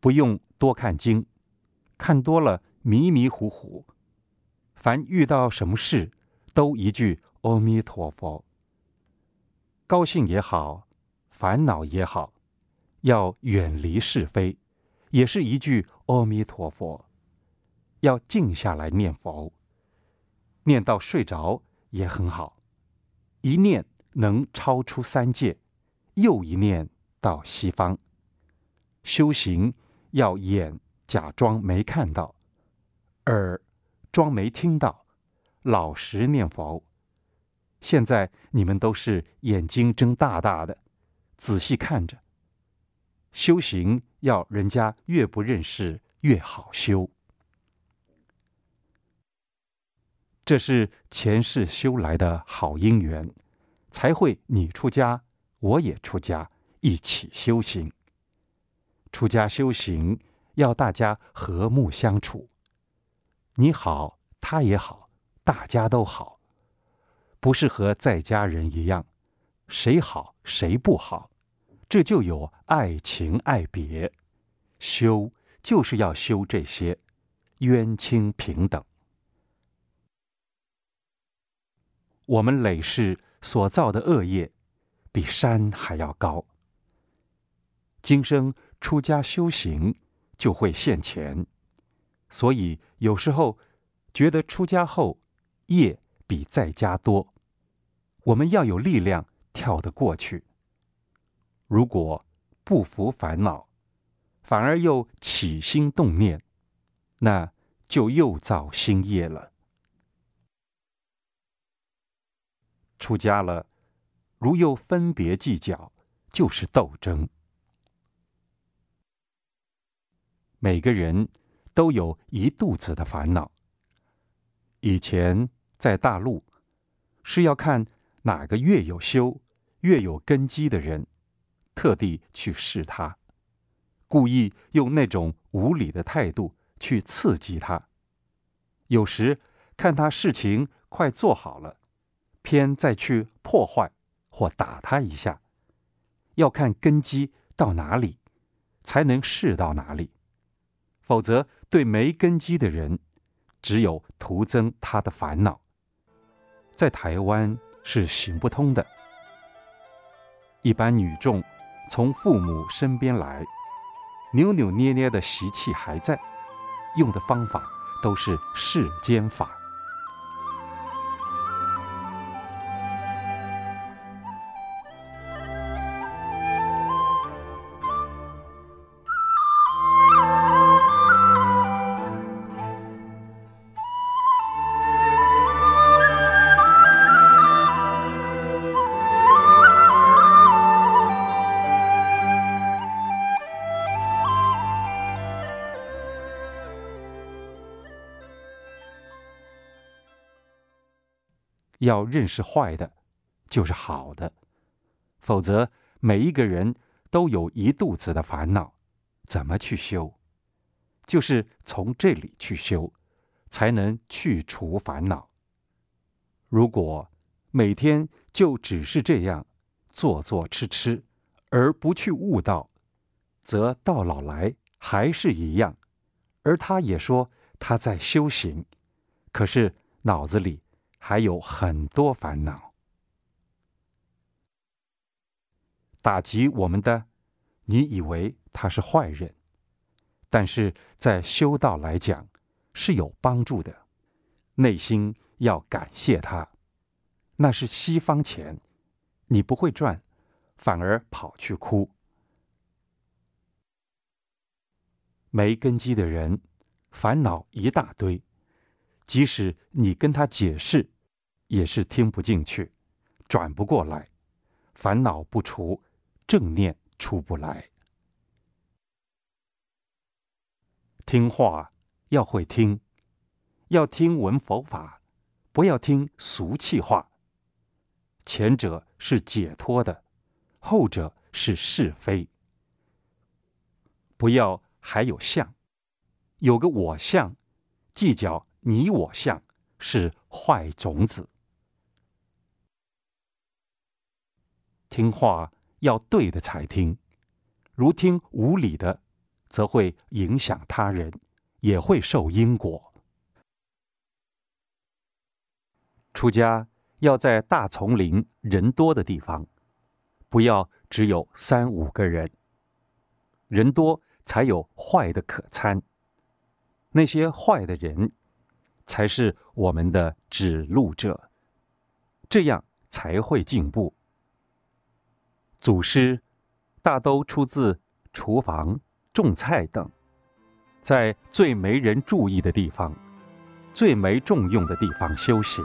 不用多看经，看多了迷迷糊糊。凡遇到什么事，都一句阿弥陀佛。高兴也好，烦恼也好，要远离是非，也是一句阿弥陀佛。要静下来念佛，念到睡着也很好，一念能超出三界，又一念到西方。修行要眼假装没看到，耳装没听到，老实念佛。现在你们都是眼睛睁大大的，仔细看着。修行要人家越不认识越好修。这是前世修来的好因缘，才会你出家，我也出家，一起修行。出家修行要大家和睦相处，你好，他也好，大家都好，不是和在家人一样，谁好谁不好，这就有爱情爱别。修就是要修这些，冤亲平等。我们累世所造的恶业，比山还要高。今生出家修行，就会现钱。所以有时候觉得出家后业比在家多，我们要有力量跳得过去。如果不服烦恼，反而又起心动念，那就又造新业了。出家了，如又分别计较，就是斗争。每个人都有一肚子的烦恼。以前在大陆，是要看哪个越有修、越有根基的人，特地去试他，故意用那种无理的态度去刺激他。有时看他事情快做好了。偏再去破坏或打他一下，要看根基到哪里，才能试到哪里。否则，对没根基的人，只有徒增他的烦恼。在台湾是行不通的。一般女众从父母身边来，扭扭捏捏的习气还在，用的方法都是世间法。要认识坏的，就是好的，否则每一个人都有一肚子的烦恼，怎么去修？就是从这里去修，才能去除烦恼。如果每天就只是这样做做吃吃，而不去悟道，则到老来还是一样。而他也说他在修行，可是脑子里。还有很多烦恼，打击我们的，你以为他是坏人，但是在修道来讲是有帮助的，内心要感谢他，那是西方钱，你不会赚，反而跑去哭。没根基的人，烦恼一大堆，即使你跟他解释。也是听不进去，转不过来，烦恼不除，正念出不来。听话要会听，要听闻佛法，不要听俗气话。前者是解脱的，后者是是非。不要还有相，有个我相，计较你我相，是坏种子。听话要对的才听，如听无理的，则会影响他人，也会受因果。出家要在大丛林人多的地方，不要只有三五个人。人多才有坏的可参，那些坏的人才是我们的指路者，这样才会进步。祖师大都出自厨房、种菜等，在最没人注意的地方、最没重用的地方修行。